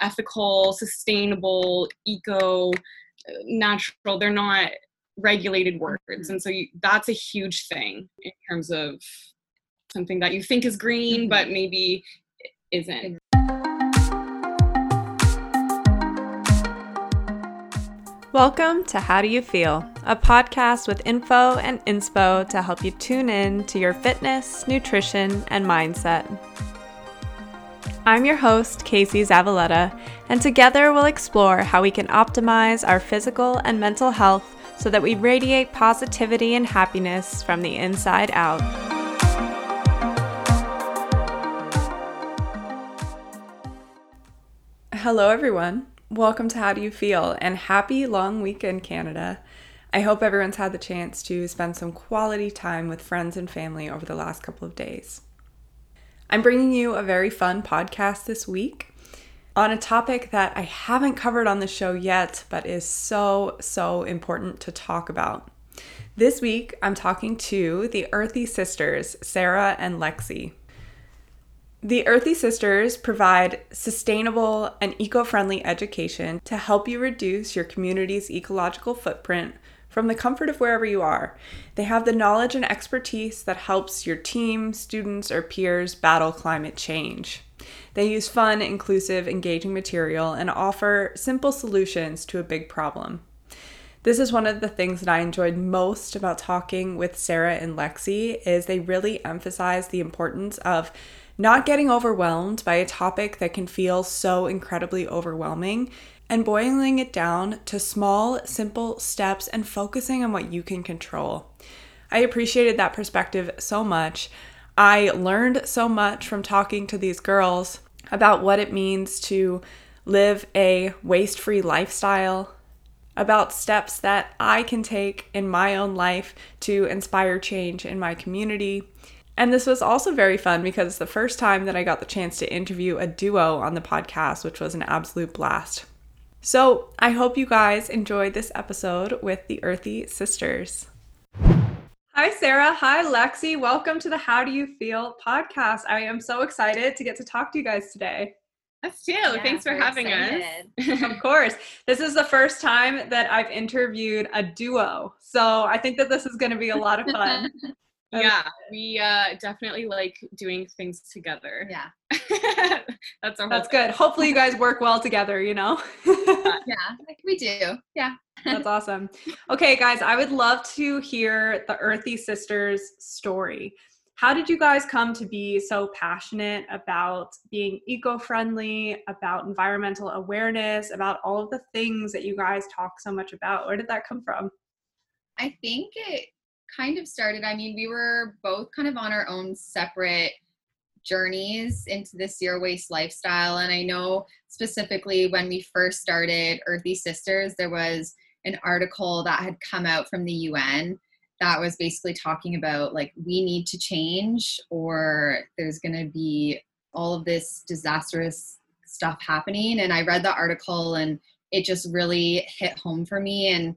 ethical, sustainable, eco, natural. They're not regulated words. And so you, that's a huge thing in terms of something that you think is green, mm-hmm. but maybe isn't. Welcome to How Do You Feel, a podcast with info and inspo to help you tune in to your fitness, nutrition, and mindset. I'm your host, Casey Zavaletta, and together we'll explore how we can optimize our physical and mental health so that we radiate positivity and happiness from the inside out. Hello, everyone. Welcome to How Do You Feel and happy long weekend, Canada. I hope everyone's had the chance to spend some quality time with friends and family over the last couple of days. I'm bringing you a very fun podcast this week on a topic that I haven't covered on the show yet, but is so, so important to talk about. This week, I'm talking to the Earthy Sisters, Sarah and Lexi. The Earthy Sisters provide sustainable and eco friendly education to help you reduce your community's ecological footprint from the comfort of wherever you are. They have the knowledge and expertise that helps your team, students, or peers battle climate change. They use fun, inclusive, engaging material and offer simple solutions to a big problem. This is one of the things that I enjoyed most about talking with Sarah and Lexi is they really emphasize the importance of not getting overwhelmed by a topic that can feel so incredibly overwhelming and boiling it down to small, simple steps and focusing on what you can control. I appreciated that perspective so much. I learned so much from talking to these girls about what it means to live a waste free lifestyle, about steps that I can take in my own life to inspire change in my community. And this was also very fun because it's the first time that I got the chance to interview a duo on the podcast, which was an absolute blast. So I hope you guys enjoyed this episode with the Earthy Sisters. Hi, Sarah. Hi, Lexi. Welcome to the How Do You Feel podcast. I am so excited to get to talk to you guys today. Us too. Yeah, Thanks for having excited. us. of course. This is the first time that I've interviewed a duo. So I think that this is going to be a lot of fun. yeah we uh definitely like doing things together. Yeah. That's our that's good. Hopefully you guys work well together you know? Yeah we do. Yeah. That's awesome. Okay guys i would love to hear the earthy sisters story. How did you guys come to be so passionate about being eco-friendly about environmental awareness about all of the things that you guys talk so much about? Where did that come from? I think it kind of started, I mean, we were both kind of on our own separate journeys into this zero waste lifestyle. And I know specifically when we first started Earthy Sisters, there was an article that had come out from the UN that was basically talking about like we need to change or there's going to be all of this disastrous stuff happening and i read the article and it just really hit home for me and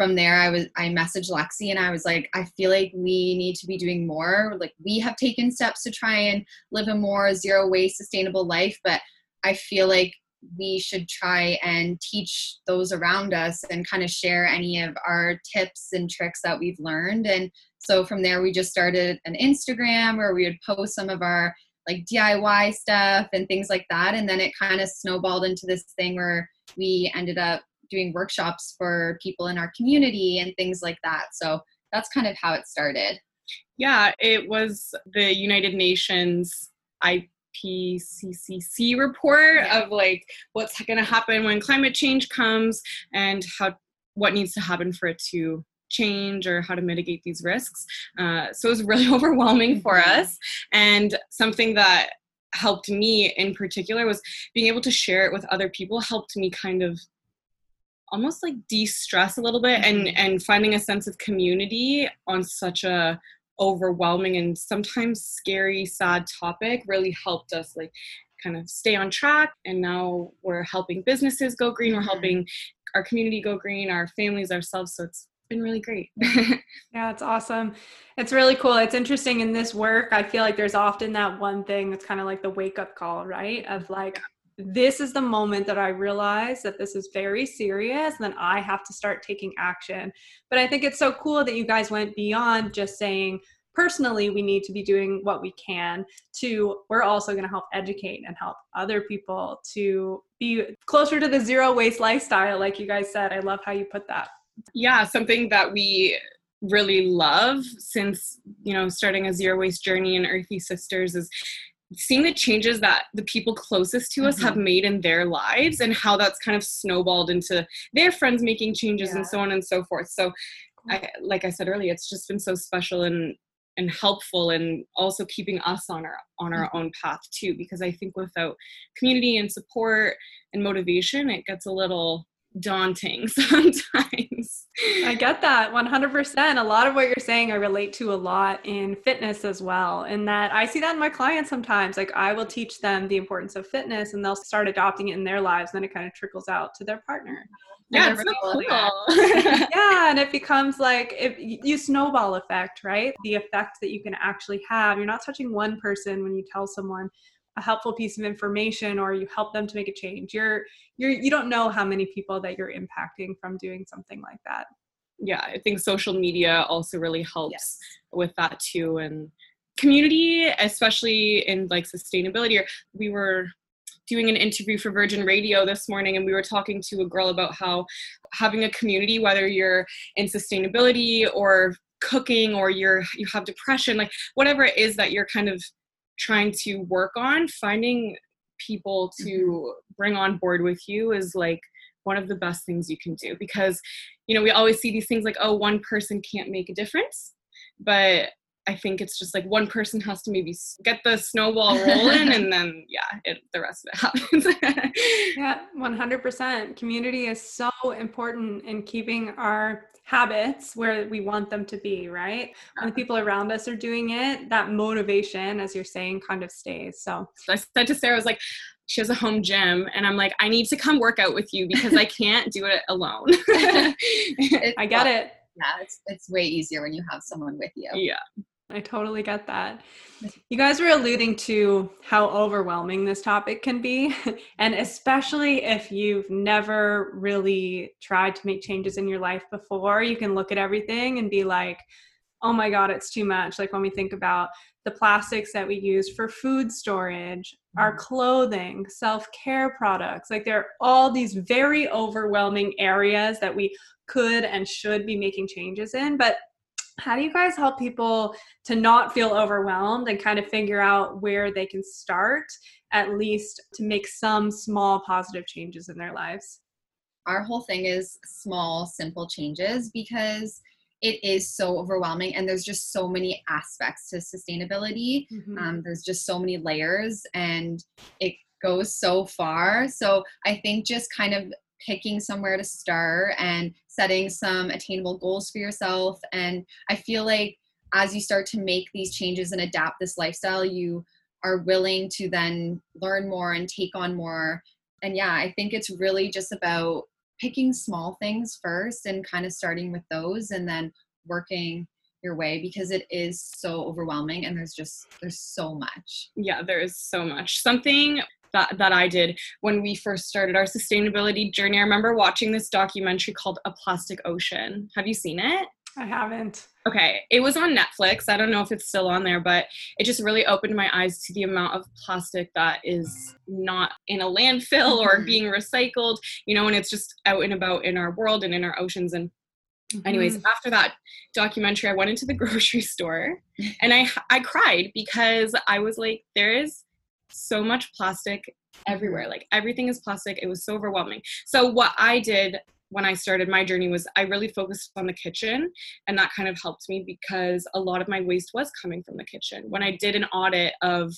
from there i was i messaged lexi and i was like i feel like we need to be doing more. Like we have taken steps to try and live a more zero waste sustainable life but i feel like we should try and teach those around us and kind of share any of our tips and tricks that we've learned. And so from there we just started an instagram where we would post some of our like diy stuff and things like that. And then it kind of snowballed into this thing where we ended up doing workshops for people in our community and things like that. So that's kind of how it started. Yeah, it was the United Nations IPCC report yeah. of like what's going to happen when climate change comes and how what needs to happen for it to change or how to mitigate these risks. Uh, so it was really overwhelming for mm-hmm. us and something that helped me in particular was being able to share it with other people helped me kind of almost like de-stress a little bit and mm-hmm. and finding a sense of community on such a overwhelming and sometimes scary sad topic really helped us like kind of stay on track. And now we're helping businesses go green. We're mm-hmm. helping our community go green our families ourselves. So it's been really great. Yeah it's awesome. It's really cool. It's interesting in this work i feel like there's often that one thing that's kind of like the wake up call right? Of like this is the moment that I realize that this is very serious and then I have to start taking action. But I think it's so cool that you guys went beyond just saying, personally we need to be doing what we can to we're also going to help educate and help other people to be closer to the zero waste lifestyle like you guys said i love how you put that yeah something that we really love since you know starting a zero waste journey in earthy sisters is seeing the changes that the people closest to us mm-hmm. have made in their lives and how that's kind of snowballed into their friends making changes yeah. and so on and so forth so I, like i said earlier it's just been so special and and helpful and also keeping us on our on our mm-hmm. own path too because i think without community and support and motivation it gets a little daunting sometimes i get that 100% a lot of what you're saying i relate to a lot in fitness as well and that i see that in my clients sometimes like i will teach them the importance of fitness and they'll start adopting it in their lives and then it kind of trickles out to their partner yeah, it's so oh, cool. yeah, and it becomes like if you snowball effect, right? The effect that you can actually have. You're not touching one person when you tell someone a helpful piece of information or you help them to make a change. You're you're you don't know how many people that you're impacting from doing something like that. Yeah, I think social media also really helps yes. with that too and community especially in like sustainability or we were doing an interview for Virgin Radio this morning, and we were talking to a girl about how having a community, whether you're in sustainability or cooking or you're you have depression, like whatever it is that you're kind of trying to work on, finding people to mm-hmm. bring on board with you is like one of the best things you can do because you know we always see these things like oh one person can't make a difference but I think it's just like one person has to maybe get the snowball rolling and then yeah, it, the rest of it happens. yeah, 100%. Community is so important in keeping our habits where we want them to be, right? When the uh-huh. people around us are doing it, that motivation, as you're saying, kind of stays. So, so I said to Sarah, I was like, she has a home gym and i'm like i need to come work out with you because i can't do it alone i get it yeah it's, it's way easier when you have someone with you yeah I totally get that. You guys were alluding to how overwhelming this topic can be. And especially if you've never really tried to make changes in your life before, you can look at everything and be like, oh my God, it's too much. Like when we think about the plastics that we use for food storage, our mm-hmm. clothing, self care products, like there are all these very overwhelming areas that we could and should be making changes in. But how do you guys help people to not feel overwhelmed and kind of figure out where they can start at least to make some small positive changes in their lives? Our whole thing is small simple changes because it is so overwhelming and there's just so many aspects to sustainability. Mm-hmm. um, there's just so many layers and it goes so far. So i think just kind of picking somewhere to start and setting some attainable goals for yourself. And I feel like as you start to make these changes and adapt this lifestyle, you are willing to then learn more and take on more. And yeah, I think it's really just about picking small things first and kind of starting with those and then working your way because it is so overwhelming and there's just there's so much yeah there is so much something that, that I did when we first started our sustainability journey. I remember watching this documentary called A Plastic Ocean. Have you seen it? I haven't. Okay, it was on Netflix. I don't know if it's still on there, but it just really opened my eyes to the amount of plastic that is not in a landfill or mm-hmm. being recycled, you know, and it's just out and about in our world and in our oceans. And, mm-hmm. anyways, after that documentary, I went into the grocery store and I I cried because I was like, there is so much plastic everywhere. Like everything is plastic. It was so overwhelming. So what I did when I started my journey was I really focused on the kitchen and that kind of helped me because a lot of my waste was coming from the kitchen. When I did an audit of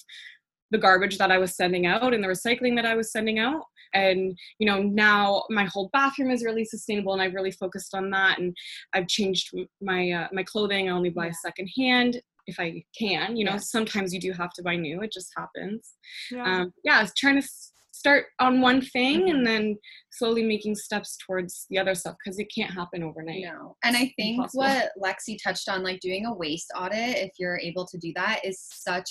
the garbage that I was sending out and the recycling that I was sending out and you know now my whole bathroom is really sustainable and I've really focused on that and I've changed my uh, my clothing I only buy secondhand if I can. You know, sometimes you do have to buy new. It just happens. Yeah, um, yeah trying to start on one thing mm-hmm. and then slowly making steps towards the other stuff because it can't happen overnight. No. And I think Impossible. what Lexi touched on, like doing a waste audit, if you're able to do that, is such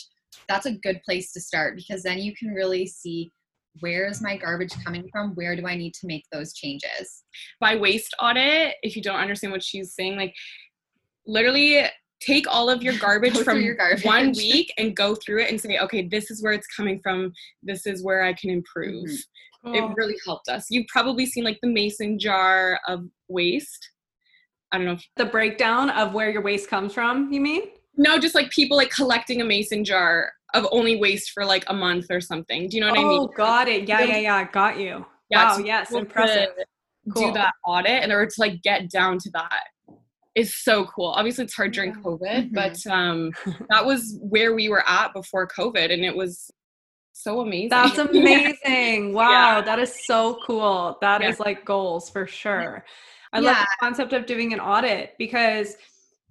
that's a good place to start because then you can really see where's my garbage coming from? Where do I need to make those changes? By waste audit, if you don't understand what she's saying, like literally take all of your garbage from your garbage. one week and go through it and say, okay, this is where it's coming from. This is where I can improve. Mm-hmm. It really helped us. You've probably seen like the mason jar of waste. I don't know. If, the breakdown of where your waste comes from, you mean? no, just like people like collecting a mason jar of only waste for like a month or something. Do you know what oh, I mean? Oh, got it. Yeah, yeah, yeah. Got you. Yeah, wow. Yes. able Impressive. to Cool. Do that audit and or to like get down to that is so cool. Obviously, it's hard during. COVID, Mhm. but um, that was where we were at before COVID, and it was so amazing. That's amazing. Wow, Yeah. that is so cool. That is Yeah. like goals for sure. I love Yeah. the concept of doing an audit because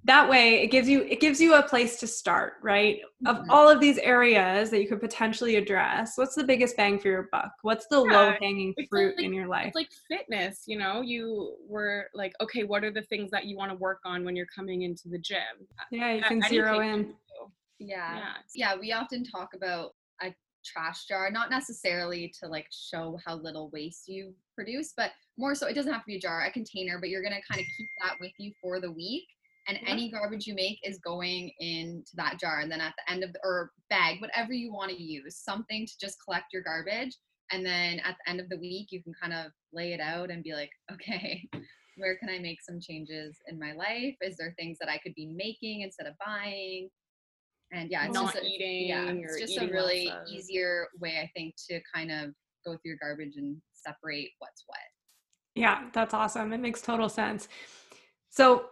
that way it gives you it gives you a place to start, right? Of Mhm. all of these areas that you could potentially address, what's the biggest bang for your buck? What's the Yeah, low hanging fruit like- in your life? It's like fitness, you know. You were like, okay, what are the things that you want to work on when you're coming into the gym? yeah, you A- can zero in. Yeah. Yeah. Yeah, we often talk about a trash jar, not necessarily to like show how little waste you produce, but more so it doesn't have to be a jar, a container, but you're gonna kind of keep that with you for the week. And Yeah. any garbage you make is going into that jar. And then at the end of the or bag, whatever you want to use, something to just collect your garbage. And then at the end of the week, you can kind of lay it out and be like, okay, where can I make some changes in my life? Is there things that I could be making instead of buying? And yeah, it's Not just a, eating yeah, it's just a really easier way, I think, to kind of go through your garbage and separate what's what. Yeah, that's awesome. It makes total sense. So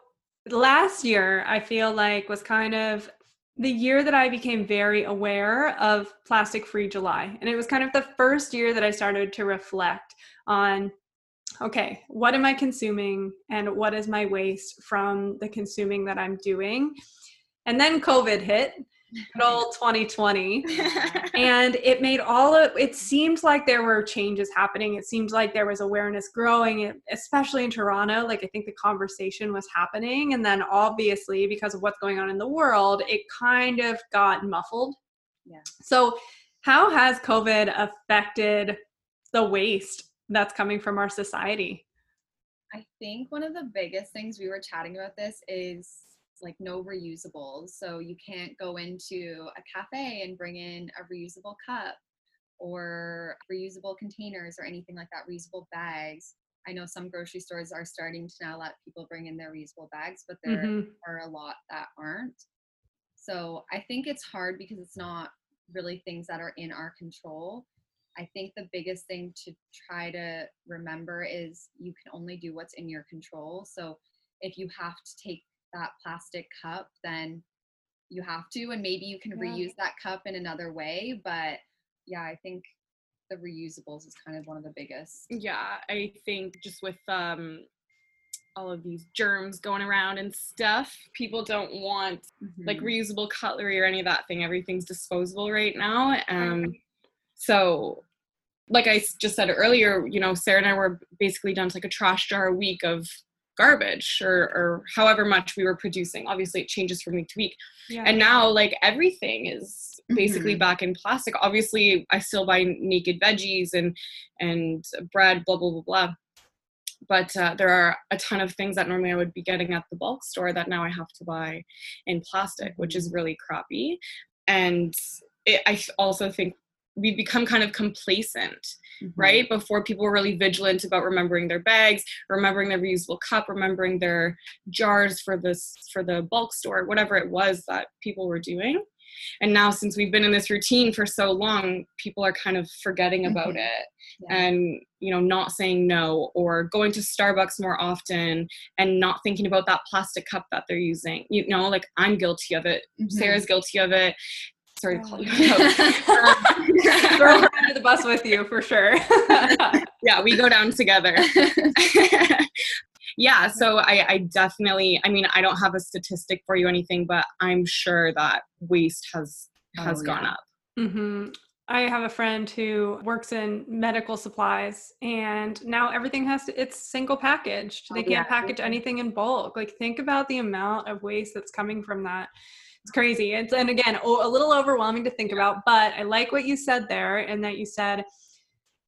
last year, I feel like was kind of the year that I became very aware of Plastic Free July. And it was kind of the first year that I started to reflect on okay, what am I consuming and what is my waste from the consuming that I'm doing? And then COVID hit, good old 2020 and it made all of it seemed like there were changes happening. It seemed like there was awareness growing especially in toronto. Like i think the conversation was happening and then obviously because of what's going on in the world it kind of got muffled. Yeah. so how has covid affected the waste that's coming from our society? I think one of the biggest things we were chatting about this is like no reusables. So you can't go into a cafe and bring in a reusable cup or reusable containers or anything like that, reusable bags. I know some grocery stores are starting to now let people bring in their reusable bags, but there Mhm. are a lot that aren't. So I think it's hard because it's not really things that are in our control. I think the biggest thing to try to remember is you can only do what's in your control. So if you have to take that plastic cup, then you have to, and maybe you can Yeah. reuse that cup in another way. But yeah, I think the reusables is kind of one of the biggest. yeah i think just with um all of these germs going around and stuff people don't want like Mhm. reusable cutlery or any of that thing everything's disposable right now um so like I just said earlier you know sarah and i were basically down to like a trash jar a week of garbage or or however much we were producing. Obviously it changes from week to week. Yeah. And now like everything is basically Mhm. back in plastic. Obviously i still buy naked veggies and and bread blah blah blah blah. But uh, there are a ton of things that normally i would be getting at the bulk store that now i have to buy in plastic which is really crappy. And it, i also think we've become kind of complacent Mhm. right? Before people were really vigilant about remembering their bags, remembering their reusable cup, remembering their jars for this for the bulk store, whatever it was that people were doing. And now since we've been in this routine for so long, people are kind of forgetting about Mhm. it Yeah. and you know not saying no or going to Starbucks more often and not thinking about that plastic cup that they're using. You know, like I'm guilty of it. Mhm. Sarah's guilty of it. Sorry to call you throw her under the bus with you for sure yeah, we go down together. yeah, so I, I definitely, I mean, I don't have a statistic for you or anything, but I'm sure that waste has has Oh, gone yeah. up. hmm I have a friend who works in medical supplies, and now everything has to, it's single packaged. They Oh, can't yeah. package anything in bulk. Like, think about the amount of waste that's coming from that. It's crazy. It's, and again, a little overwhelming to think about, but I like what you said there, and that you said,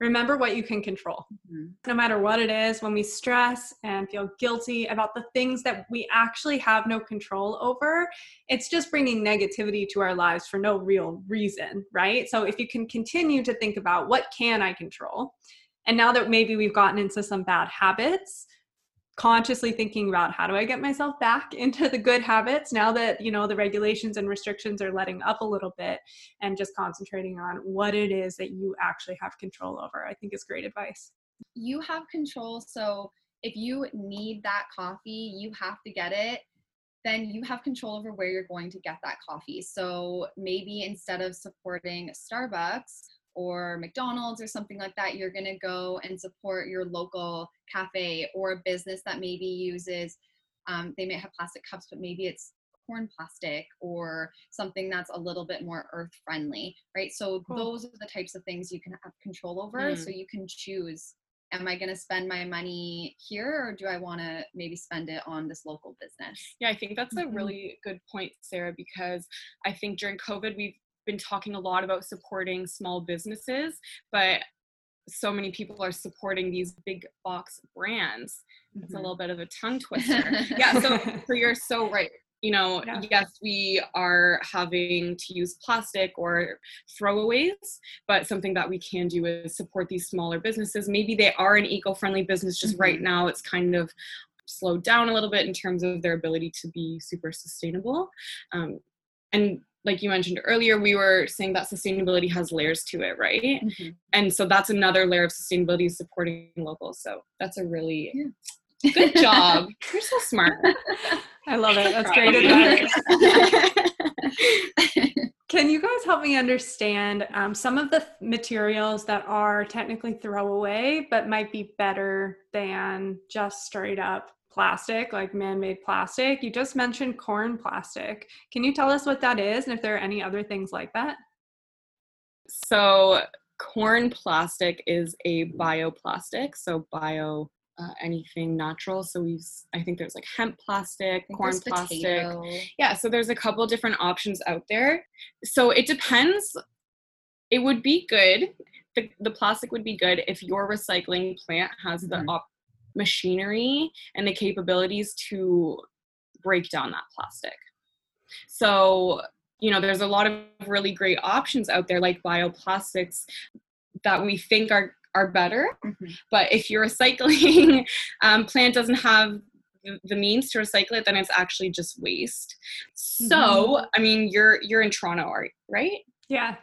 remember what you can control. Mm-hmm. No matter what it is, when we stress and feel guilty about the things that we actually have no control over, it's just bringing negativity to our lives for no real reason, right? So if you can continue to think about what can I control? And now that maybe we've gotten into some bad habits, consciously thinking about how do I get myself back into the good habits now that, you know, the regulations and restrictions are letting up a little bit and just concentrating on what it is that you actually have control over. I think is great advice. You have control. So if you need that coffee, you have to get it then you have control over where you're going to get that coffee. So maybe instead of supporting Starbucks, or McDonald's or something like that, you're going to go and support your local cafe or a business that maybe uses, um, they may have plastic cups, but maybe it's corn plastic or something that's a little bit more earth friendly, right? So cool. those are the types of things you can have control over. Mm. So you can choose am I going to spend my money here or do I want to maybe spend it on this local business? Yeah, I think that's a mm-hmm. really good point, Sarah, because I think during COVID, we've been talking a lot about supporting small businesses, but so many people are supporting these big box brands. It's mm-hmm. a little bit of a tongue twister. yeah, so, so you're so right. You know, yeah. yes, we are having to use plastic or throwaways, but something that we can do is support these smaller businesses. Maybe they are an eco friendly business, just mm-hmm. right now it's kind of slowed down a little bit in terms of their ability to be super sustainable. Um, and like you mentioned earlier, we were saying that sustainability has layers to it, right? Mm-hmm. And so that's another layer of sustainability supporting locals. So that's a really yeah. good job. You're so smart. I love it. That's great advice. Can you guys help me understand um, some of the materials that are technically throwaway, but might be better than just straight up plastic, like man made plastic. You just mentioned corn plastic. Can you tell us what that is and if there are any other things like that? So, corn plastic is a bioplastic, so bio uh, anything natural. So we, I think there's like hemp plastic, corn plastic. Potato. Yeah, so there's a couple different options out there. So it depends. It would be good. The, the plastic would be good if your recycling plant has the op- machinery and the capabilities to break down that plastic. So, you know, there's a lot of really great options out there like bioplastics that we think are are better. Mm-hmm. But if your recycling um, plant doesn't have the means to recycle it, then it's actually just waste. Mm-hmm. So, I mean, you're you're in Toronto, right? Yeah.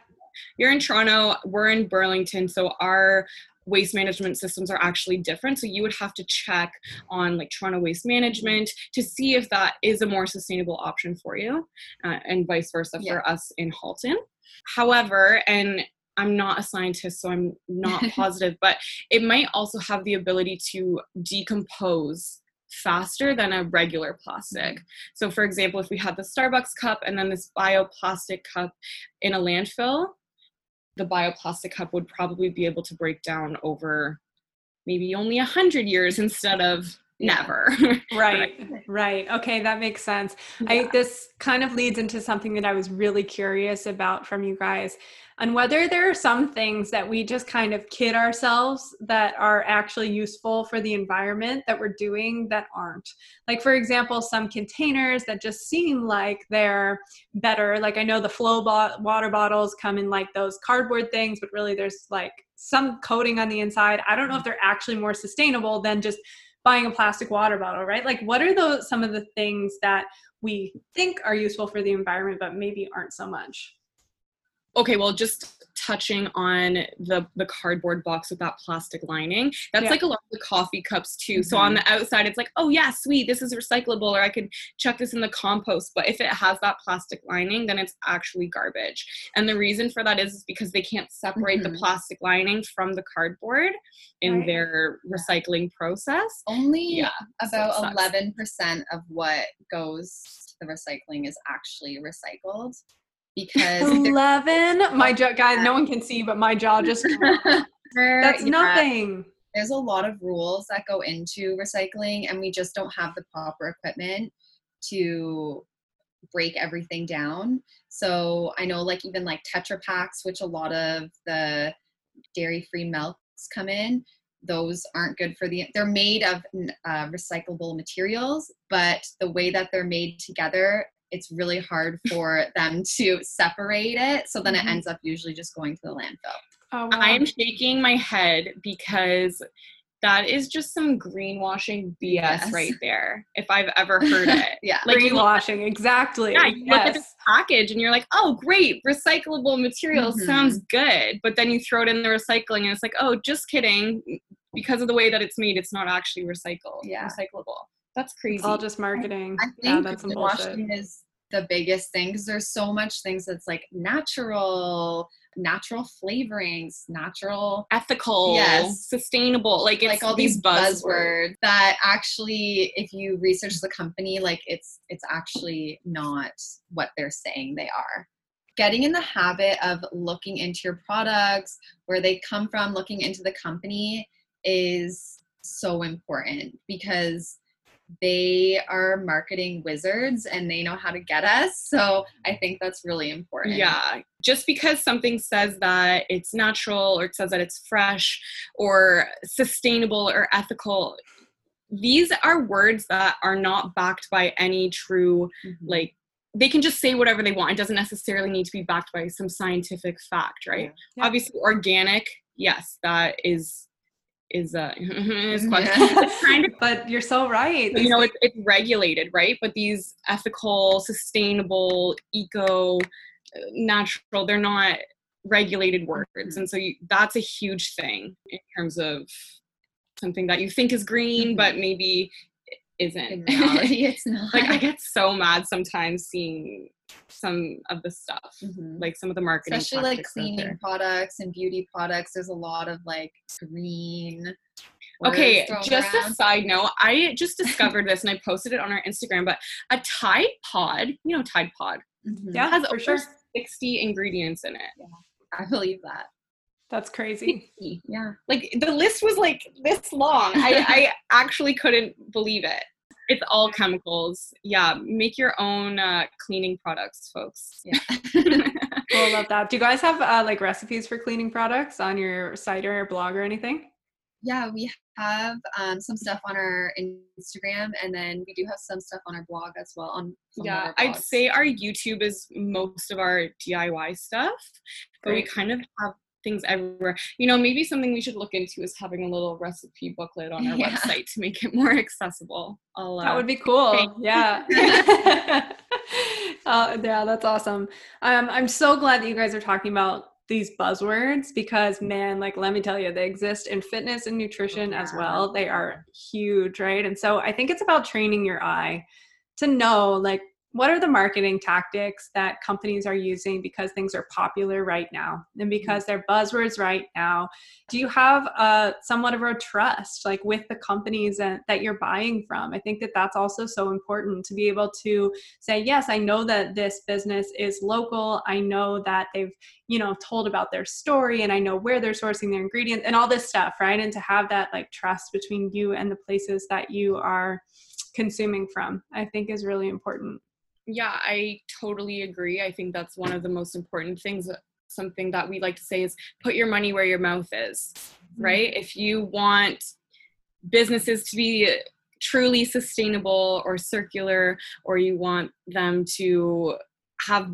You're in Toronto. We're in Burlington, so our waste management systems are actually different. So you would have to check on like Toronto Waste Management to see if that is a more sustainable option for you, uh, and vice versa yeah. for us in Halton. However, and I'm not a scientist, so I'm not positive, but it might also have the ability to decompose faster than a regular plastic. Mm-hmm. So, for example, if we had the Starbucks cup and then this bioplastic cup in a landfill, the bioplastic cup would probably be able to break down over maybe only a hundred years instead of never right right okay that makes sense yeah. i this kind of leads into something that i was really curious about from you guys and whether there are some things that we just kind of kid ourselves that are actually useful for the environment that we're doing that aren't. Like, for example, some containers that just seem like they're better. Like, I know the flow bo- water bottles come in like those cardboard things, but really there's like some coating on the inside. I don't know if they're actually more sustainable than just buying a plastic water bottle, right? Like, what are those some of the things that we think are useful for the environment, but maybe aren't so much? okay well just touching on the the cardboard box with that plastic lining that's yeah. like a lot of the coffee cups too mm-hmm. so on the outside it's like oh yeah sweet this is recyclable or i could chuck this in the compost but if it has that plastic lining then it's actually garbage and the reason for that is because they can't separate mm-hmm. the plastic lining from the cardboard in right. their recycling process only yeah, about so 11% of what goes to the recycling is actually recycled because 11 my jaw guys no one can see but my jaw just that's yeah, nothing. There's a lot of rules that go into recycling and we just don't have the proper equipment to break everything down. So i know like even like Tetra Paks which a lot of the dairy free milks come in, those aren't good for the they're made of uh, recyclable materials but the way that they're made together it's really hard for them to separate it so then Mhm. it ends up usually just going to the landfill Oh, wow. I'm shaking my head because that is just some greenwashing BS Yes. right there. If I've ever heard it. yeah Like you look, greenwashing, exactly. yeah, you look at this yes. package and you're like, oh, great, recyclable materials Mhm. sounds good. But then you throw it in the recycling and it's like, oh, just kidding. Because of the way that it's made, it's not actually recycled. Yeah. Recyclable. That's crazy. It's all just marketing. I yeah, think that's some bullshit. washing is the biggest thing because there's so much things that's like natural, natural flavorings, natural ethical, Yes. sustainable, like it's like all these buzzwords. buzzwords. that actually if you research the company like it's it's actually not what they're saying they are getting in the habit of looking into your products where they come from looking into the company is so important because they are marketing wizards and they know how to get us so i think that's really important Yeah. Just because something says that it's natural or it says that it's fresh or sustainable or ethical, these are words that are not backed by any true, Mhm. like, they can just say whatever they want. It doesn't necessarily need to be backed by some scientific fact, right? Yeah. Obviously, organic, yes, that is is uh is Yeah. question. Of But you're so right. you know it's, it's regulated right but these ethical sustainable eco uh, natural they're not regulated words and so you, that's a huge thing in terms of something that you think is green Mhm. but maybe isn't reality it's not like i get so mad sometimes seeing some of the stuff Mhm. like some of the marketing especially like cleaning products and beauty products there's a lot of like green Okay, just around. a side note, I just discovered this and I posted it on our Instagram, but a Tide Pod, you know Tide Pod, Mhm. Yeah, has over sure. 60 ingredients in it. i believe that That's crazy. yeah Like the list was like this long. I, I actually couldn't believe it. It's all chemicals. Yeah, make your own uh, cleaning products, folks. Yeah. Cool, I love that. Do you guys have uh, like recipes for cleaning products on your site or blog or anything? yeah we have um, some stuff on our instagram and then we do have some stuff on our blog as well on yeah, I'd say our YouTube is most of our DIY stuff, but we kind of have things everywhere. You know, maybe something we should look into is having a little recipe booklet on our Yeah. website to make it more accessible. I'll, uh, That would be cool. Yeah. uh, yeah, that's awesome. Um, I'm so glad that you guys are talking about these buzzwords because, man, like, let me tell you, they exist in fitness and nutrition as well. They are huge, right? And so I think it's about training your eye to know, like, what are the marketing tactics that companies are using because things are popular right now and because they're buzzwords right now? Do you have uh, somewhat of a trust like with the companies that, that you're buying from? I think that that's also so important to be able to say yes i know that this business is local. I know that they've you know told about their story and i know where they're sourcing their ingredients and all this stuff right? And to have that like trust between you and the places that you are consuming from i think is really important yeah, I totally agree. I think that's one of the most important things. Uh, something that we like to say is put your money where your mouth is, mm-hmm. right? If you want businesses to be uh, truly sustainable or circular, or you want them to have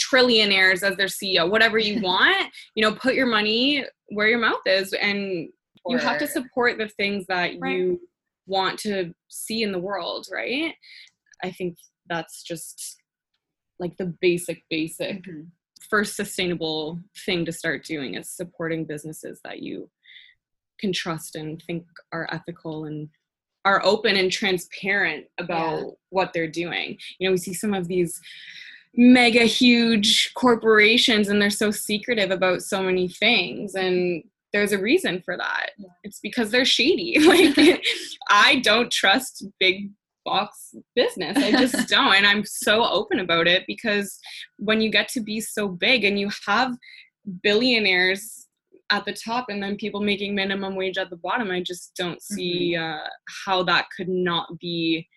trillionaires as their CEO, whatever you want, you know, put your money where your mouth is and you have to support the things that Right. you want to see in the world, right? I think that's just like the basic basic Mhm. first sustainable thing to start doing is supporting businesses that you can trust and think are ethical and are open and transparent about Yeah. what they're doing. You know, we see some of these mega huge corporations and they're so secretive about so many things and there's a reason for that. It's because they're shady. Like I don't trust big box business. I just don't. And I'm so open about it because when you get to be so big and you have billionaires at the top and then people making minimum wage at the bottom, I just don't see uh, how that could not be,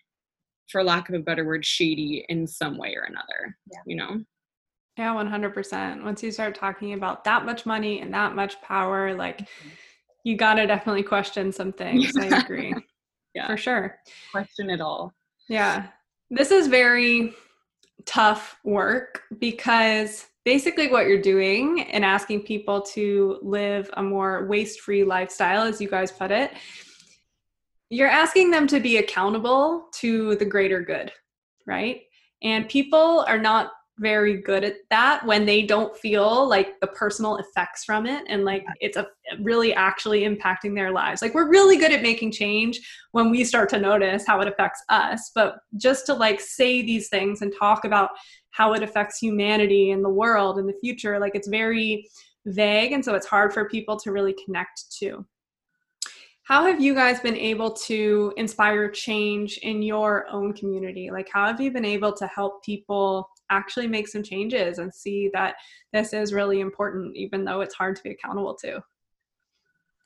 for lack of a better word, shady in some way or another. Yeah. You know? Yeah, 100%. Once you start talking about that much money and that much power, like you got to definitely question some things. I agree. Yeah. For sure. Question it all. Yeah. This is very tough work because basically what you're doing and asking people to live a more waste free lifestyle, as you guys put it, you're asking them to be accountable to the greater good, right? And people are not very good at that when they don't feel like the personal effects from it and like it's a really actually impacting their lives. Like we're really good at making change when we start to notice how it affects us, but just to like say these things and talk about how it affects humanity and the world and the future, like it's very vague and so it's hard for people to really connect to. How have you guys been able to inspire change in your own community? Like, how have you been able to help people actually make some changes and see that this is really important, even though it's hard to be accountable to?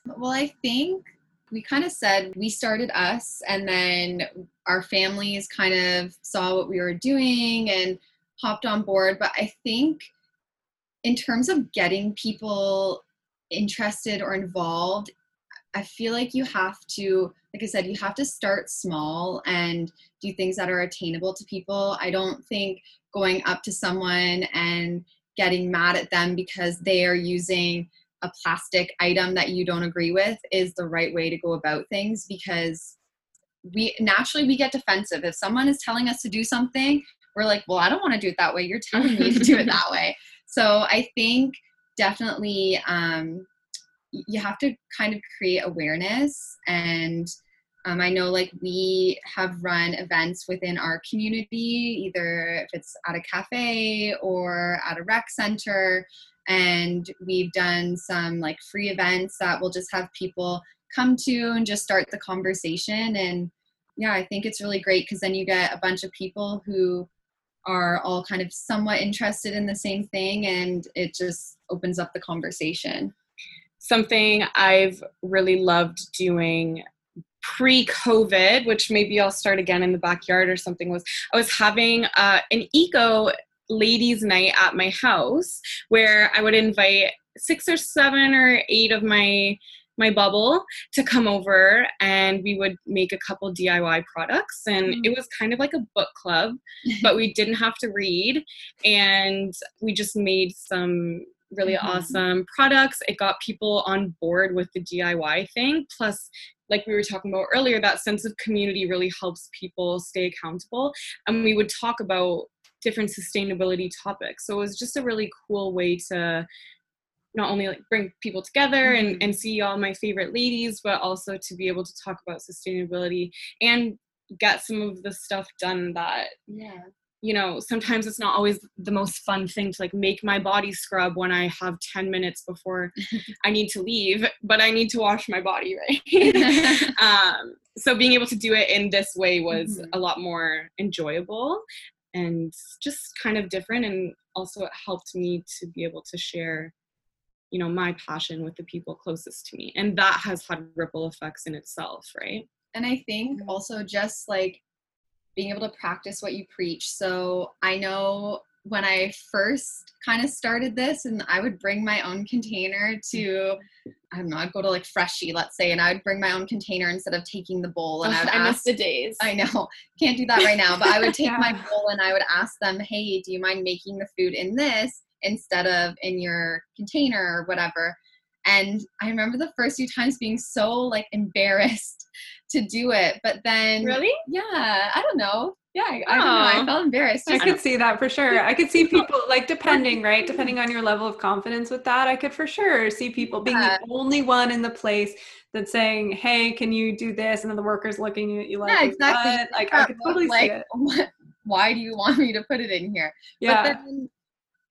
Well, I think we kind of said we started us, and then our families kind of saw what we were doing and hopped on board. But I think in terms of getting people interested or involved, I feel like you have to, like I said, you have to start small and do things that are attainable to people. I don't think going up to someone and getting mad at them because they are using a plastic item that you don't agree with is the right way to go about things because we naturally we get defensive. If someone is telling us to do something we're like well i don't want to do it that way. You're telling me to do it that way. So i think definitely um, you have to kind of create awareness. And um, i know like we have run events within our community either if it's at a cafe or at a rec center. And we've done some like free events that will just have people come to and just start the conversation. And yeah i think it's really great because then you get a bunch of people who are all kind of somewhat interested in the same thing and it just opens up the conversation something I've really loved doing pre COVID, which maybe I'll start again in the backyard or something, was I was having uh, an eco ladies' night at my house where I would invite six or seven or eight of my my bubble to come over and we would make a couple DIY products and mm. it was kind of like a book club but we didn't have to read and we just made some really mm-hmm. awesome products. It got people on board with the DIY thing. Plus, like we were talking about earlier, that sense of community really helps people stay accountable. And we would talk about different sustainability topics. So it was just a really cool way to not only like bring people together mm-hmm. and see all my favorite ladies, but also to be able to talk about sustainability and get some of the stuff done that yeah you know sometimes it's not always the most fun thing to like make my body scrub when i have 10 minutes before i need to leave but i need to wash my body right um, so being able to do it in this way was mm-hmm. a lot more enjoyable and just kind of different and also it helped me to be able to share you know my passion with the people closest to me and that has had ripple effects in itself right and i think mm-hmm. also just like being able to practice what you preach. So I know when I first kind of started this, and I would bring my own container to, I don't know, I'd go to like Freshii, let's say, and I would bring my own container instead of taking the bowl. And oh, I would I ask, miss the days. I know, can't do that right now, but I would take yeah. my bowl and I would ask them, hey, do you mind making the food in this instead of in your container or whatever? And I remember the first few times being so like embarrassed to do it, but then really, yeah, I don't know yeah, I, I, don't know. I felt embarrassed. I could see that for sure. I could see people like depending, right? Depending on your level of confidence with that, I could for sure see people being yeah. the only one in the place that's saying, "Hey, can you do this?" And then the workers looking at you like, "Yeah, exactly." What? Like I could totally like, see it. What, why do you want me to put it in here? Yeah. But then,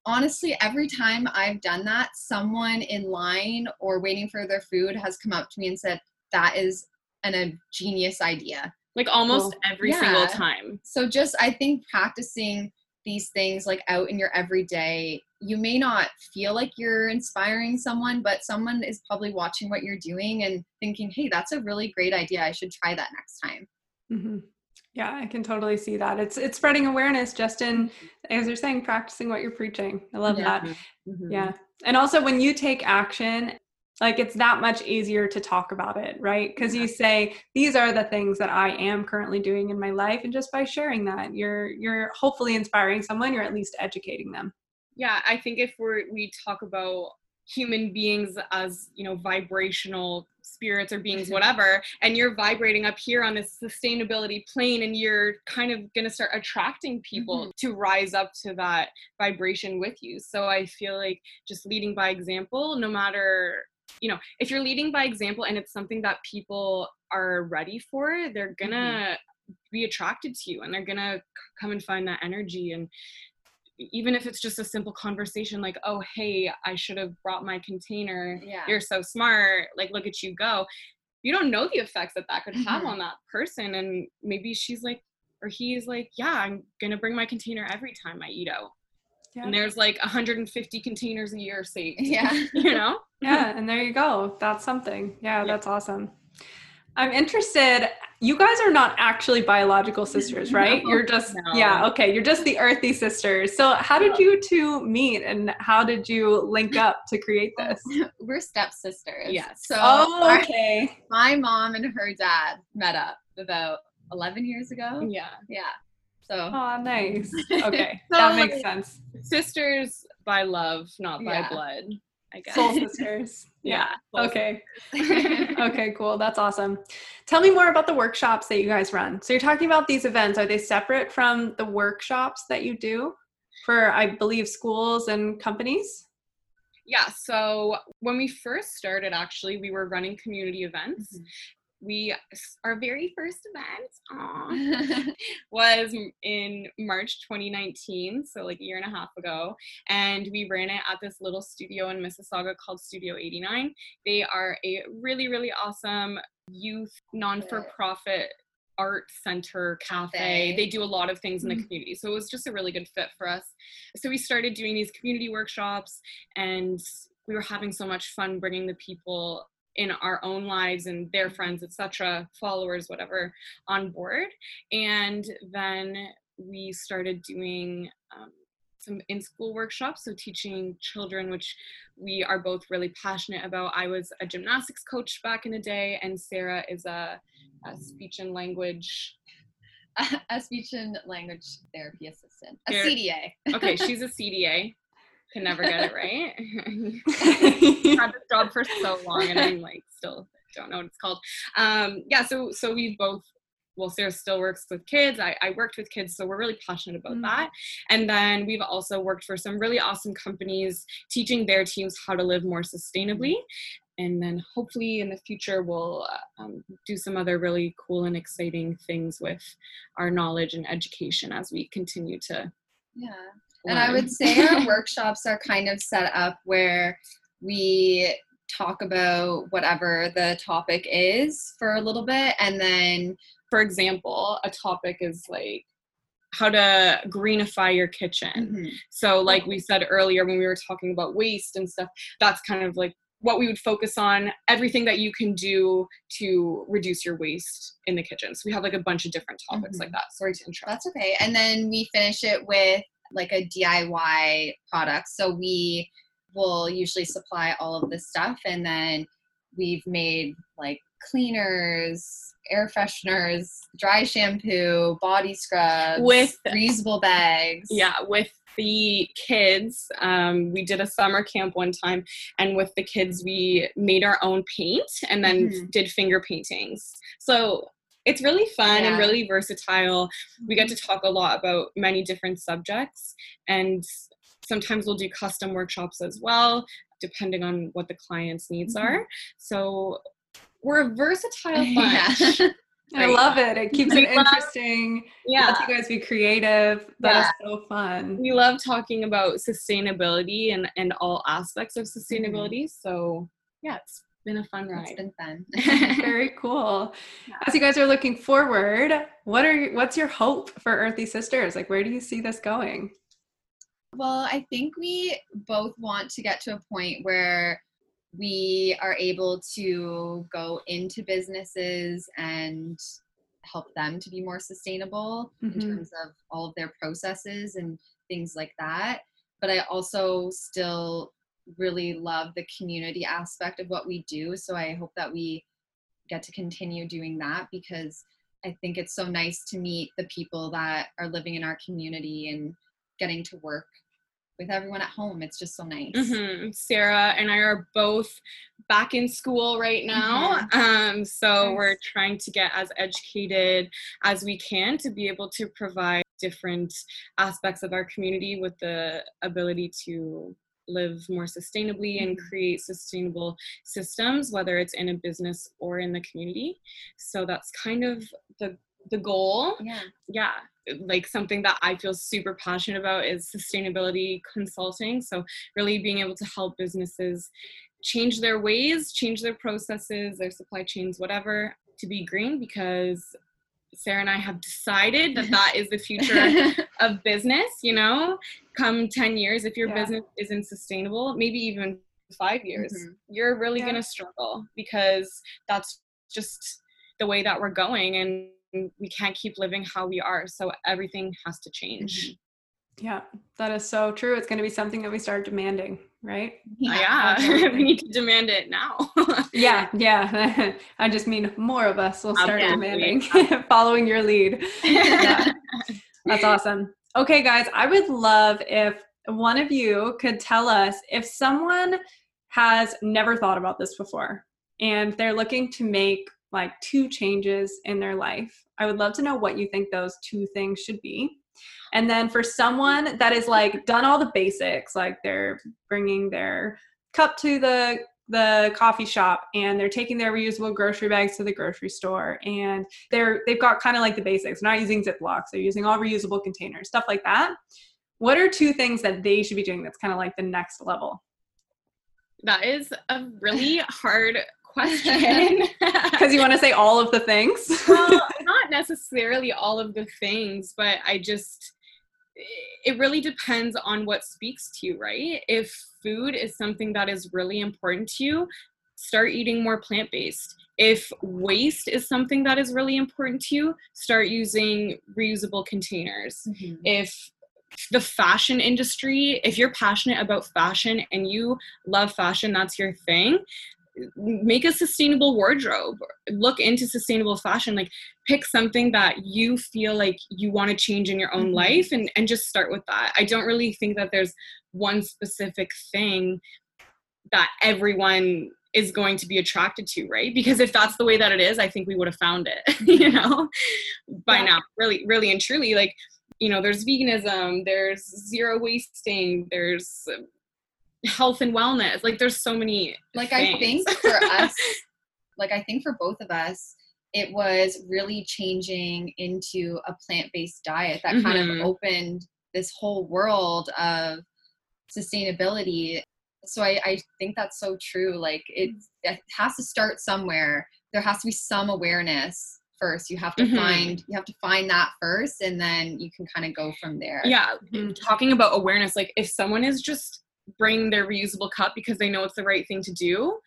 honestly, every time I've done that, someone in line or waiting for their food has come up to me and said, "That is an, a genius idea." like almost well, every yeah. single time. So just I think practicing these things like out in your everyday, you may not feel like you're inspiring someone, but someone is probably watching what you're doing and thinking, "Hey, that's a really great idea. I should try that next time." Mm-hmm. Yeah, I can totally see that. It's it's spreading awareness just in as you're saying, practicing what you're preaching. I love yeah. that. Mm-hmm. Yeah. And also when you take action like it's that much easier to talk about it right because you say these are the things that i am currently doing in my life and just by sharing that you're you're hopefully inspiring someone you're at least educating them yeah i think if we're we talk about human beings as you know vibrational spirits or beings whatever and you're vibrating up here on this sustainability plane and you're kind of going to start attracting people mm-hmm. to rise up to that vibration with you so i feel like just leading by example no matter you know if you're leading by example and it's something that people are ready for they're gonna mm-hmm. be attracted to you and they're gonna come and find that energy and even if it's just a simple conversation like oh hey i should have brought my container. Yeah. you're so smart. Like look at you go. You don't know the effects that that could have mm-hmm. on that person and maybe she's like or he's like yeah i'm gonna bring my container every time i eat out. Yeah. and there's like 150 containers a year saved yeah. you know? Yeah and there you go. That's something. Yeah, yeah. that's awesome I'm interested. You guys are not actually biological sisters, right? No, you're just no. yeah, okay. You're just the earthy sisters. So how did you two meet and how did you link up to create this? We're stepsisters. Yes. So oh, okay. Our, my mom and her dad met up about 11 years ago. Yeah. Yeah. So Oh, nice. Okay. so, that makes sense. Sisters by love, not by yeah. blood. I guess. Soul sisters. yeah. okay. okay, cool. That's awesome. Tell me more about the workshops that you guys run. So you're talking about these events. Are they separate from the workshops that you do for, I believe, schools and companies? Yeah, so when we first started, actually, we were running community events. Mm-hmm we our very first event was in March 2019, so like a year and a half ago, and we ran it at this little studio in Mississauga called Studio 89. They are a really really awesome youth non-for-profit art center cafe. cafe. They do a lot of things in the mm-hmm. community. So it was just a really good fit for us. So we started doing these community workshops and we were having so much fun bringing the people in our own lives and their friends etc followers whatever on board. And then we started doing um, some in school workshops so teaching children which we are both really passionate about. I was a gymnastics coach back in the day and sarah is a, a speech and language a speech and language therapy assistant a cda okay she's a cda can never get it right. had this job for so long, and I'm like still don't know what it's called. Um, yeah, so so we both. Well, Sarah still works with kids. I, I worked with kids, so we're really passionate about mm-hmm. that. And then we've also worked for some really awesome companies teaching their teams how to live more sustainably. And then hopefully in the future, we'll uh, um, do some other really cool and exciting things with our knowledge and education as we continue to yeah and I would say our workshops are kind of set up where we talk about whatever the topic is for a little bit. And then, for example, a topic is like how to greenify your kitchen. Mm-hmm. So, like we said earlier when we were talking about waste and stuff, that's kind of like what we would focus on everything that you can do to reduce your waste in the kitchen. So we have like a bunch of different topics mm-hmm. like that. Sorry to interrupt. That's okay. And then we finish it with like a DIY product. So we will usually supply all of this stuff and then we've made like cleaners, air fresheners, dry shampoo, body scrubs, with reusable bags. Yeah, with the kids, um, we did a summer camp one time, and with the kids, we made our own paint and then mm-hmm. did finger paintings. So it's really fun yeah. and really versatile. We get to mm-hmm. talk a lot about many different subjects, and sometimes we'll do custom workshops as well, depending on what the client's needs mm-hmm. are. So we're a versatile bunch. Yeah. I love it. It keeps it interesting. Yeah. Lets you guys be creative. That's yeah. so fun. We love talking about sustainability and, and all aspects of sustainability. Mm-hmm. So yeah, it's been a fun ride. It's been fun. Very cool. Yeah. As you guys are looking forward, what are you, what's your hope for Earthy Sisters? Like where do you see this going? Well, I think we both want to get to a point where we are able to go into businesses and help them to be more sustainable mm-hmm. in terms of all of their processes and things like that. But I also still really love the community aspect of what we do. So I hope that we get to continue doing that because I think it's so nice to meet the people that are living in our community and getting to work with everyone at home. It's just so nice. Mm-hmm. Sarah and I are both back in school right now. Mm-hmm. Um, so nice. we're trying to get as educated as we can to be able to provide different aspects of our community with the ability to live more sustainably and mm-hmm. create sustainable systems whether it's in a business or in the community. So that's kind of the the goal. Yeah. Yeah like something that i feel super passionate about is sustainability consulting. So really being able to help businesses change their ways change their processes their supply chains whatever to be green because Sarah and I have decided that that is the future of business, you know, come 10 years, if your yeah. business isn't sustainable, maybe even five years, mm-hmm. you're really yeah. going to struggle because that's just the way that we're going and we can't keep living how we are. So everything has to change. Mm-hmm. Yeah, that is so true. It's going to be something that we start demanding, right? Yeah, yeah. we need to demand it now. yeah, yeah. I just mean more of us will start demanding, following your lead. Yeah. That's awesome. Okay, guys, I would love if one of you could tell us if someone has never thought about this before and they're looking to make like two changes in their life. I would love to know what you think those two things should be and then for someone that is like done all the basics, like they're bringing their cup to the the coffee shop and they're taking their reusable grocery bags to the grocery store and they're they've got kind of like the basics. Not using ziplocs. They're using all reusable containers stuff like that. What are two things that they should be doing that's kind of like the next level? That is a really hard question. Because you want to say all of the things? Well necessarily all of the things but i just it really depends on what speaks to you, right? If food is something that is really important to you, start eating more plant based. If waste is something that is really important to you, start using reusable containers. Mm-hmm. If the fashion industry, if you're passionate about fashion and you love fashion, that's your thing, make a sustainable wardrobe look into sustainable fashion like pick something that you feel like you want to change in your own mm-hmm. life and and just start with that i don't really think that there's one specific thing that everyone is going to be attracted to right because if that's the way that it is i think we would have found it you know by yeah. now really really and truly like you know there's veganism there's zero wasting there's health and wellness. Like there's so many. Like things. I think for us, like I think for both of us, it was really changing into a plant-based diet that mm-hmm. kind of mm-hmm. opened this whole world of sustainability. So I, I think that's so true. Like it, it has to start somewhere. There has to be some awareness first you have to mm-hmm. find you have to find that first and then you can kind of go from there yeah mm-hmm. talking about awareness like if someone is just bring their reusable cup because they know it's the right thing to do,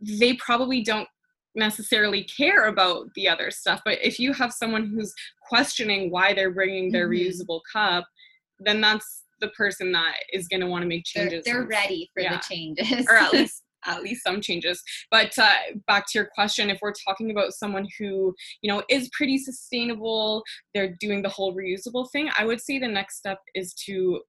they probably don't necessarily care about the other stuff. But if you have someone who's questioning why they're bringing their mm-hmm. reusable cup, then that's the person that is going to want to make changes. They're, they're ready for yeah. the changes, or at least at least some changes. But uh, back to your question, if we're talking about someone who you know is pretty sustainable, they're doing the whole reusable thing. I would say the next step is to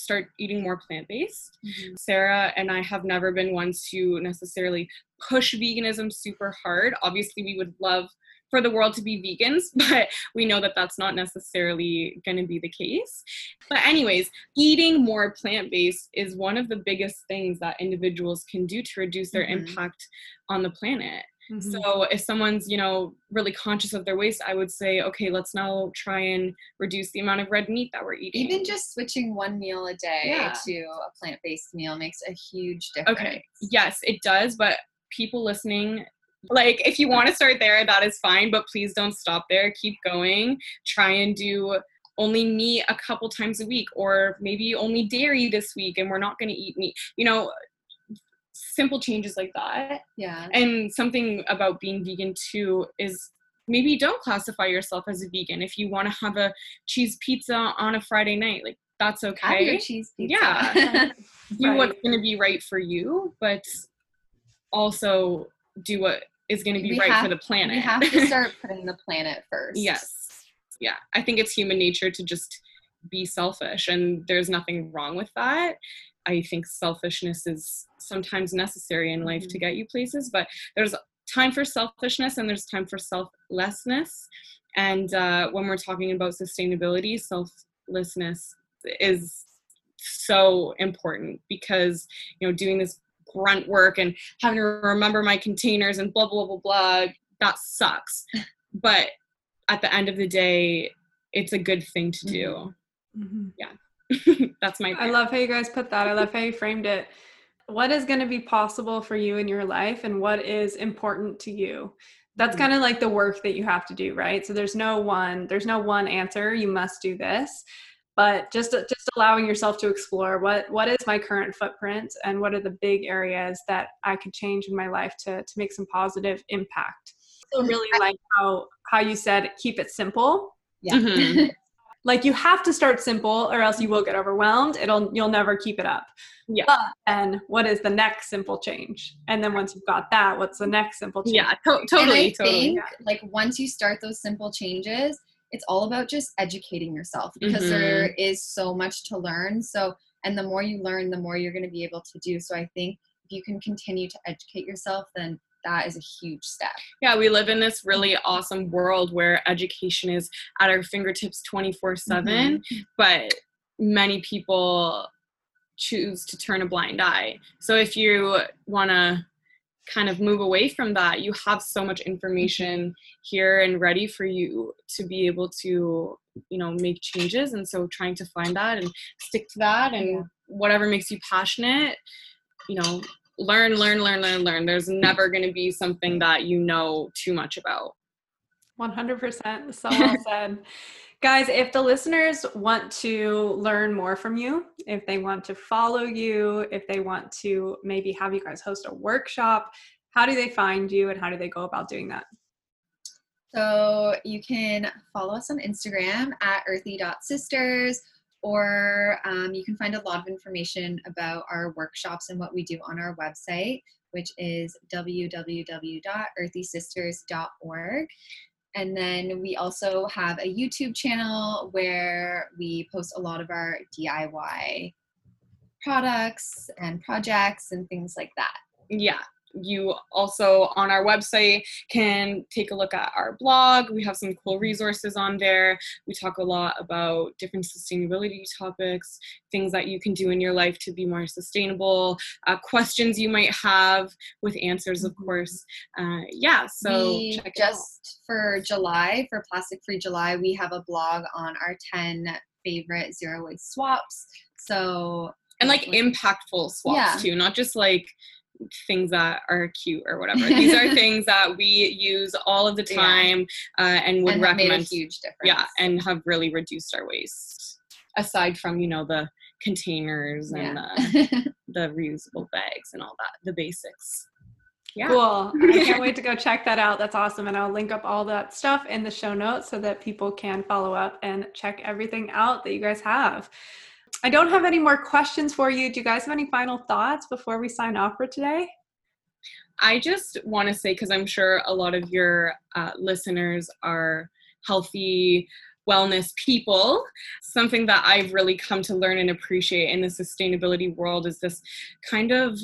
start eating more plant based. Mm-hmm. Sarah and I have never been ones to necessarily push veganism super hard. Obviously, we would love for the world to be vegans, but we know that that's not necessarily going to be the case. But, anyways, eating more plant based is one of the biggest things that individuals can do to reduce their mm-hmm. impact on the planet. Mm-hmm. So if someone's, you know, really conscious of their waste, I would say, okay, let's now try and reduce the amount of red meat that we're eating. Even just switching one meal a day yeah. to a plant-based meal makes a huge difference. Okay. Yes, it does, but people listening like if you want to start there that is fine but please don't stop there keep going try and do only meat a couple times a week or maybe only dairy this week and we're not going to eat meat you know simple changes like that. Yeah. And something about being vegan too is maybe don't classify yourself as a vegan if you want to have a cheese pizza on a friday night like that's Have okay your cheese pizza. Yeah. do Right. what's going to be right for you but also do what is going to be We right have- for the planet we have to start putting the planet first. yes yeah i think it's human nature to just be selfish and there's nothing wrong with that i think selfishness is sometimes necessary in life to get you places but there's time for selfishness and there's time for selflessness. And uh, when we're talking about sustainability selflessness is so important because you know doing this grunt work and having to remember my containers and blah blah blah blah that sucks. But at the end of the day it's a good thing to do. Mhm. that's my I love how you guys put that. I love how you framed it. What is going to be possible for you in your life and what is important to you? That's Mhm. kind of like the work that you have to do, right? So there's no one there's no one answer, you must do this. But just just allowing yourself to explore what what is my current footprint and what are the big areas that I could change in my life to to make some positive impact. So really like how how you said keep it simple Yeah. Mhm. like you have to start simple or else you will get overwhelmed it'll you'll never keep it up Yeah. but then what is the next simple change and then once you've got that what's the next simple change yeah to- totally and I totally think like once you start those simple changes, it's all about just educating yourself because Mhm. there is so much to learn. So and the more you learn, the more you're going to be able to do. So I think if you can continue to educate yourself, then that is a huge step. yeah we live in this really awesome world where education is at our fingertips 24 7 mm-hmm. but many people choose to turn a blind eye so if you want to kind of move away from that you have so much information here and ready for you to be able to you know make changes and so trying to find that and stick to that and Yeah. whatever makes you passionate you know learn learn learn learn learn. There's never going to be something that you know too much about. 100% so well said. Guys if the listeners want to learn more from you if they want to follow you if they want to maybe have you guys host a workshop how do they find you and how do they go about doing that? So you can follow us on Instagram at earthy.sisters, or um, you can find a lot of information about our workshops and what we do on our website, which is www.earthysisters.org. And then we also have a YouTube channel where we post a lot of our DIY products and projects and things like that. yeah you also on our website can take a look at our blog we have some cool resources on there we talk a lot about different sustainability topics things that you can do in your life to be more sustainable uh, questions you might have with answers of Mhm. course uh, yeah so we check it out. just for July, for Plastic Free July, we have a blog on our 10 favorite zero waste swaps. So, and like impactful swaps Yeah. too not just like things that are cute or whatever these are things that we use all of the Yeah. time uh, and would and have made a recommend huge difference. yeah and have really reduced our waste aside from you know the containers and Yeah. the, the reusable bags and all that the basics yeah Cool. I can't wait to go check that out. That's awesome. And I'll link up all that stuff in the show notes so that people can follow up and check everything out that you guys have. I don't have any more questions for you. Do you guys have any final thoughts before we sign off for today? I just want to say, because I'm sure a lot of your uh, listeners are healthy, wellness people, something that I've really come to learn and appreciate in the sustainability world is this kind of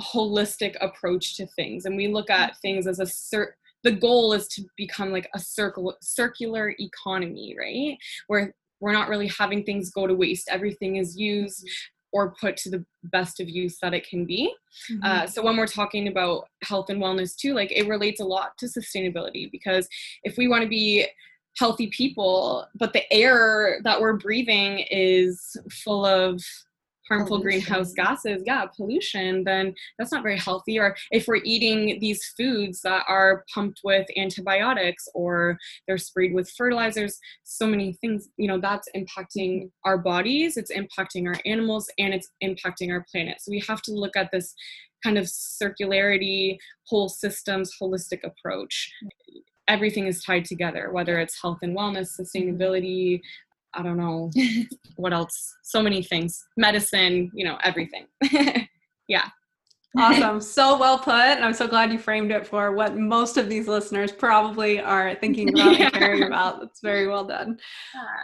holistic approach to things. And we look at things as a cir- the goal is to become like a circle circular economy, right? Where we're not really having things go to waste. Everything is used or put to the best of use that it can be. Uh, so when we're talking about health and wellness too, like it relates a lot to sustainability because if we want to be healthy people, but the air that we're breathing is full of harmful greenhouse gases, yeah, pollution, then that's not very healthy. Or if we're eating these foods that are pumped with antibiotics or they're sprayed with fertilizers, so many things, you know, that's impacting mm-hmm. our bodies, it's impacting our animals, and it's impacting our planet. So we have to look at this kind of circularity, whole systems, holistic approach. Mm-hmm. everything is tied together, whether it's health and wellness, mm-hmm. sustainability, I don't know what else, so many things, medicine, you know, everything. yeah. Awesome. So well put. And I'm so glad you framed it for what most of these listeners probably are thinking about and caring about. That's very well done.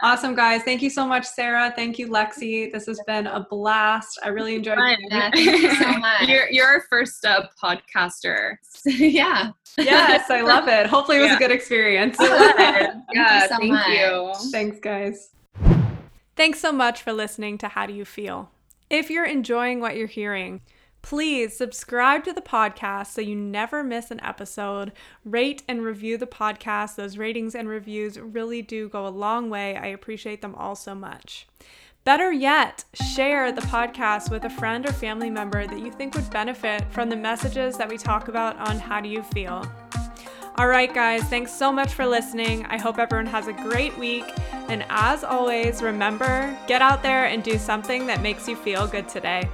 Awesome, guys. Thank you so much, Sarah. Thank you, Lexi. This has been a blast. I really enjoyed it. Yeah, thank you so much. You're, you're our first uh, podcaster. yeah. Yes, I love it. Hopefully, it was Yeah. a good experience. yeah, so thank much. you. Thanks, guys. Thanks so much for listening to How Do You Feel? If you're enjoying what you're hearing, please subscribe to the podcast so you never miss an episode. Rate and review the podcast. Those ratings and reviews really do go a long way. I appreciate them all so much. Better yet, share the podcast with a friend or family member that you think would benefit from the messages that we talk about on How Do You Feel? All right, guys, thanks so much for listening. I hope everyone has a great week. And as always, remember get out there and do something that makes you feel good today.